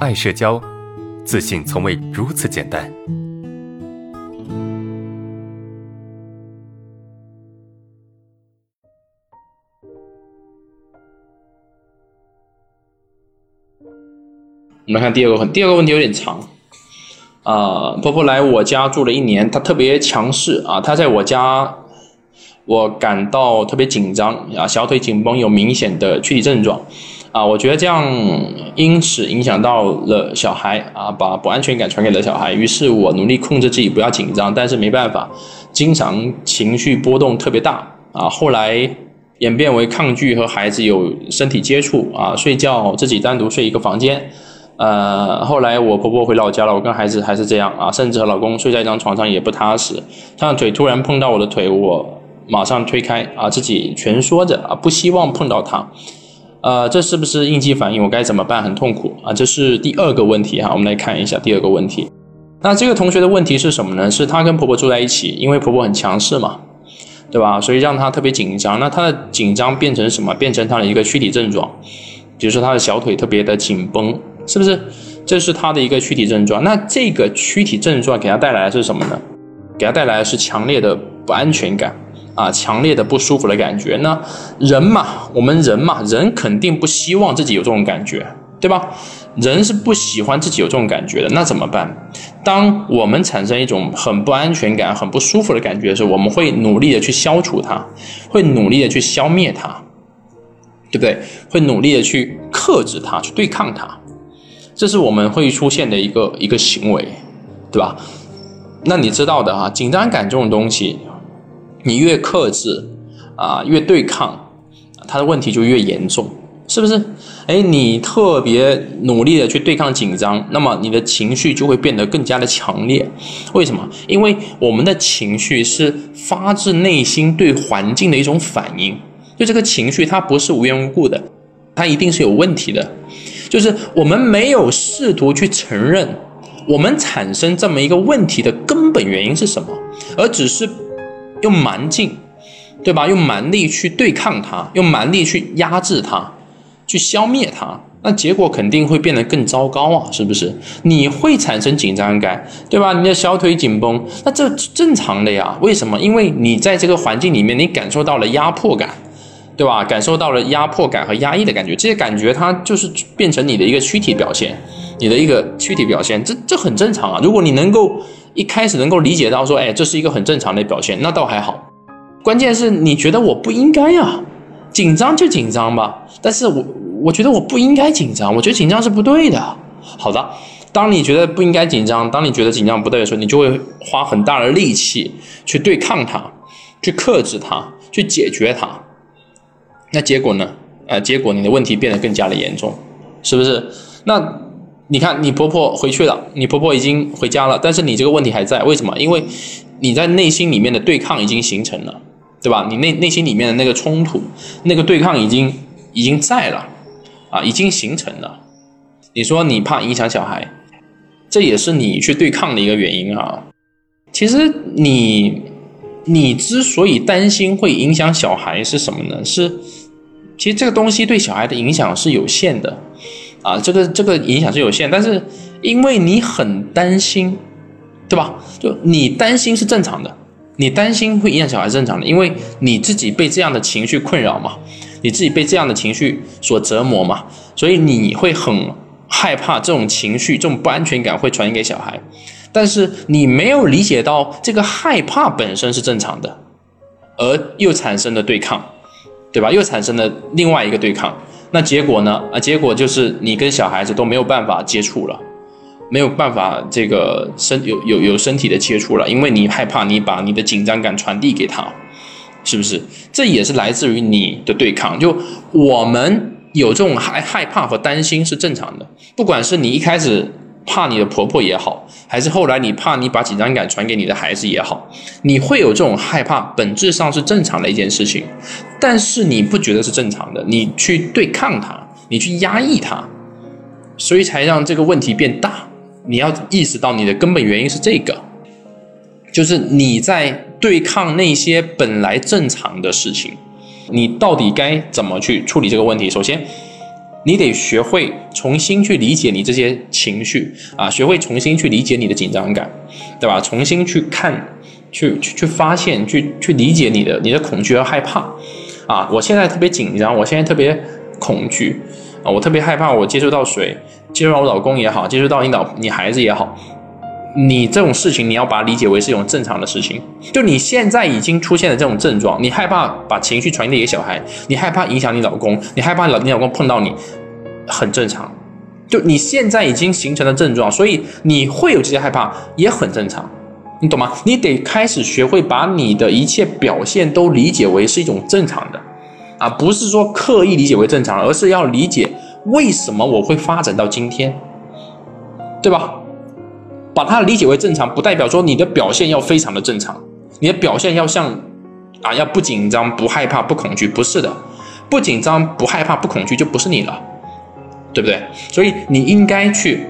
爱社交，自信从未如此简单。我们来看第二个问，第二个问题有点长。啊，婆婆来我家住了一年，她特别强势啊，她在我家，我感到特别紧张啊，小腿紧绷，有明显的躯体症状啊，我觉得这样因此影响到了小孩啊，把不安全感传给了小孩。于是我努力控制自己不要紧张，但是没办法，经常情绪波动特别大啊。后来演变为抗拒和孩子有身体接触啊，睡觉自己单独睡一个房间。呃，后来我婆婆回老家了，我跟孩子还是这样啊，甚至和老公睡在一张床上也不踏实。她的腿突然碰到我的腿，我马上推开啊，自己蜷缩着啊，不希望碰到她。呃，这是不是应激反应？我该怎么办？很痛苦啊！这是第二个问题哈，我们来看一下第二个问题。那这个同学的问题是什么呢？是她跟婆婆住在一起，因为婆婆很强势嘛，对吧？所以让她特别紧张。那她的紧张变成什么？变成她的一个躯体症状，比如说她的小腿特别的紧绷。是不是？这是他的一个躯体症状。那这个躯体症状给他带来的是什么呢？给他带来的是强烈的不安全感啊，强烈的不舒服的感觉。那人嘛，我们人嘛，人肯定不希望自己有这种感觉，对吧？人是不喜欢自己有这种感觉的。那怎么办？当我们产生一种很不安全感、很不舒服的感觉的时候，我们会努力的去消除它，会努力的去消灭它，对不对？会努力的去克制它，去对抗它。这是我们会出现的一个一个行为，对吧？那你知道的哈，紧张感这种东西，你越克制啊，越对抗，它的问题就越严重，是不是？哎，你特别努力的去对抗紧张，那么你的情绪就会变得更加的强烈。为什么？因为我们的情绪是发自内心对环境的一种反应，就这个情绪它不是无缘无故的，它一定是有问题的。就是我们没有试图去承认我们产生这么一个问题的根本原因是什么，而只是用蛮劲，对吧？用蛮力去对抗它，用蛮力去压制它，去消灭它，那结果肯定会变得更糟糕啊！是不是？你会产生紧张感，对吧？你的小腿紧绷，那这正常的呀？为什么？因为你在这个环境里面，你感受到了压迫感。对吧？感受到了压迫感和压抑的感觉，这些感觉它就是变成你的一个躯体表现，你的一个躯体表现，这这很正常啊。如果你能够一开始能够理解到说，哎，这是一个很正常的表现，那倒还好。关键是你觉得我不应该呀，紧张就紧张吧。但是我我觉得我不应该紧张，我觉得紧张是不对的。好的，当你觉得不应该紧张，当你觉得紧张不对的时候，你就会花很大的力气去对抗它，去克制它，去解决它。那结果呢？呃，结果你的问题变得更加的严重，是不是？那你看，你婆婆回去了，你婆婆已经回家了，但是你这个问题还在，为什么？因为你在内心里面的对抗已经形成了，对吧？你内内心里面的那个冲突，那个对抗已经已经在了，啊，已经形成了。你说你怕影响小孩，这也是你去对抗的一个原因啊。其实你你之所以担心会影响小孩是什么呢？是。其实这个东西对小孩的影响是有限的，啊，这个这个影响是有限，但是因为你很担心，对吧？就你担心是正常的，你担心会影响小孩正常的，因为你自己被这样的情绪困扰嘛，你自己被这样的情绪所折磨嘛，所以你会很害怕这种情绪、这种不安全感会传给小孩，但是你没有理解到这个害怕本身是正常的，而又产生了对抗。对吧？又产生了另外一个对抗，那结果呢？啊，结果就是你跟小孩子都没有办法接触了，没有办法这个身有有有身体的接触了，因为你害怕你把你的紧张感传递给他，是不是？这也是来自于你的对抗。就我们有这种害害怕和担心是正常的，不管是你一开始。怕你的婆婆也好，还是后来你怕你把紧张感传给你的孩子也好，你会有这种害怕，本质上是正常的一件事情，但是你不觉得是正常的，你去对抗它，你去压抑它，所以才让这个问题变大。你要意识到你的根本原因是这个，就是你在对抗那些本来正常的事情，你到底该怎么去处理这个问题？首先，你得学会重新去理解你这些情绪啊，学会重新去理解你的紧张感，对吧？重新去看，去去去发现，去去理解你的你的恐惧和害怕啊！我现在特别紧张，我现在特别恐惧啊，我特别害怕我接触到谁，接触到我老公也好，接触到你老你孩子也好。你这种事情，你要把它理解为是一种正常的事情。就你现在已经出现了这种症状，你害怕把情绪传递给小孩，你害怕影响你老公，你害怕老你老公碰到你，很正常。就你现在已经形成了症状，所以你会有这些害怕，也很正常。你懂吗？你得开始学会把你的一切表现都理解为是一种正常的，啊，不是说刻意理解为正常，而是要理解为什么我会发展到今天，对吧？把它理解为正常，不代表说你的表现要非常的正常，你的表现要像，啊，要不紧张、不害怕、不恐惧，不是的，不紧张、不害怕、不恐惧就不是你了，对不对？所以你应该去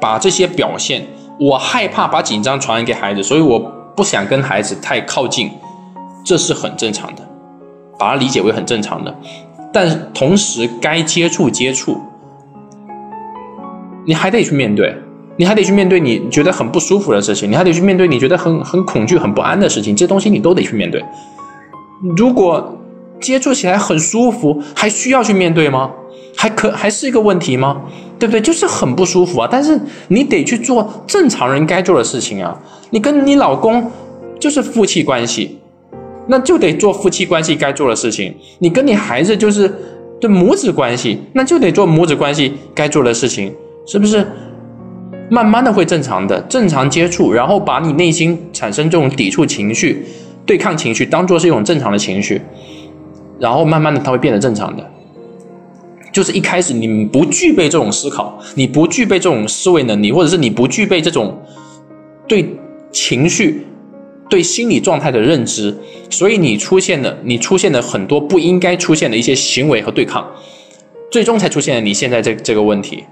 把这些表现，我害怕把紧张传染给孩子，所以我不想跟孩子太靠近，这是很正常的，把它理解为很正常的，但同时该接触接触，你还得去面对。你还得去面对你觉得很不舒服的事情，你还得去面对你觉得很很恐惧、很不安的事情，这东西你都得去面对。如果接触起来很舒服，还需要去面对吗？还可还是一个问题吗？对不对？就是很不舒服啊！但是你得去做正常人该做的事情啊！你跟你老公就是夫妻关系，那就得做夫妻关系该做的事情。你跟你孩子就是对母子关系，那就得做母子关系该做的事情，是不是？慢慢的会正常的，正常接触，然后把你内心产生这种抵触情绪、对抗情绪当做是一种正常的情绪，然后慢慢的它会变得正常的。就是一开始你不具备这种思考，你不具备这种思维能力，或者是你不具备这种对情绪、对心理状态的认知，所以你出现的你出现的很多不应该出现的一些行为和对抗，最终才出现了你现在这这个问题。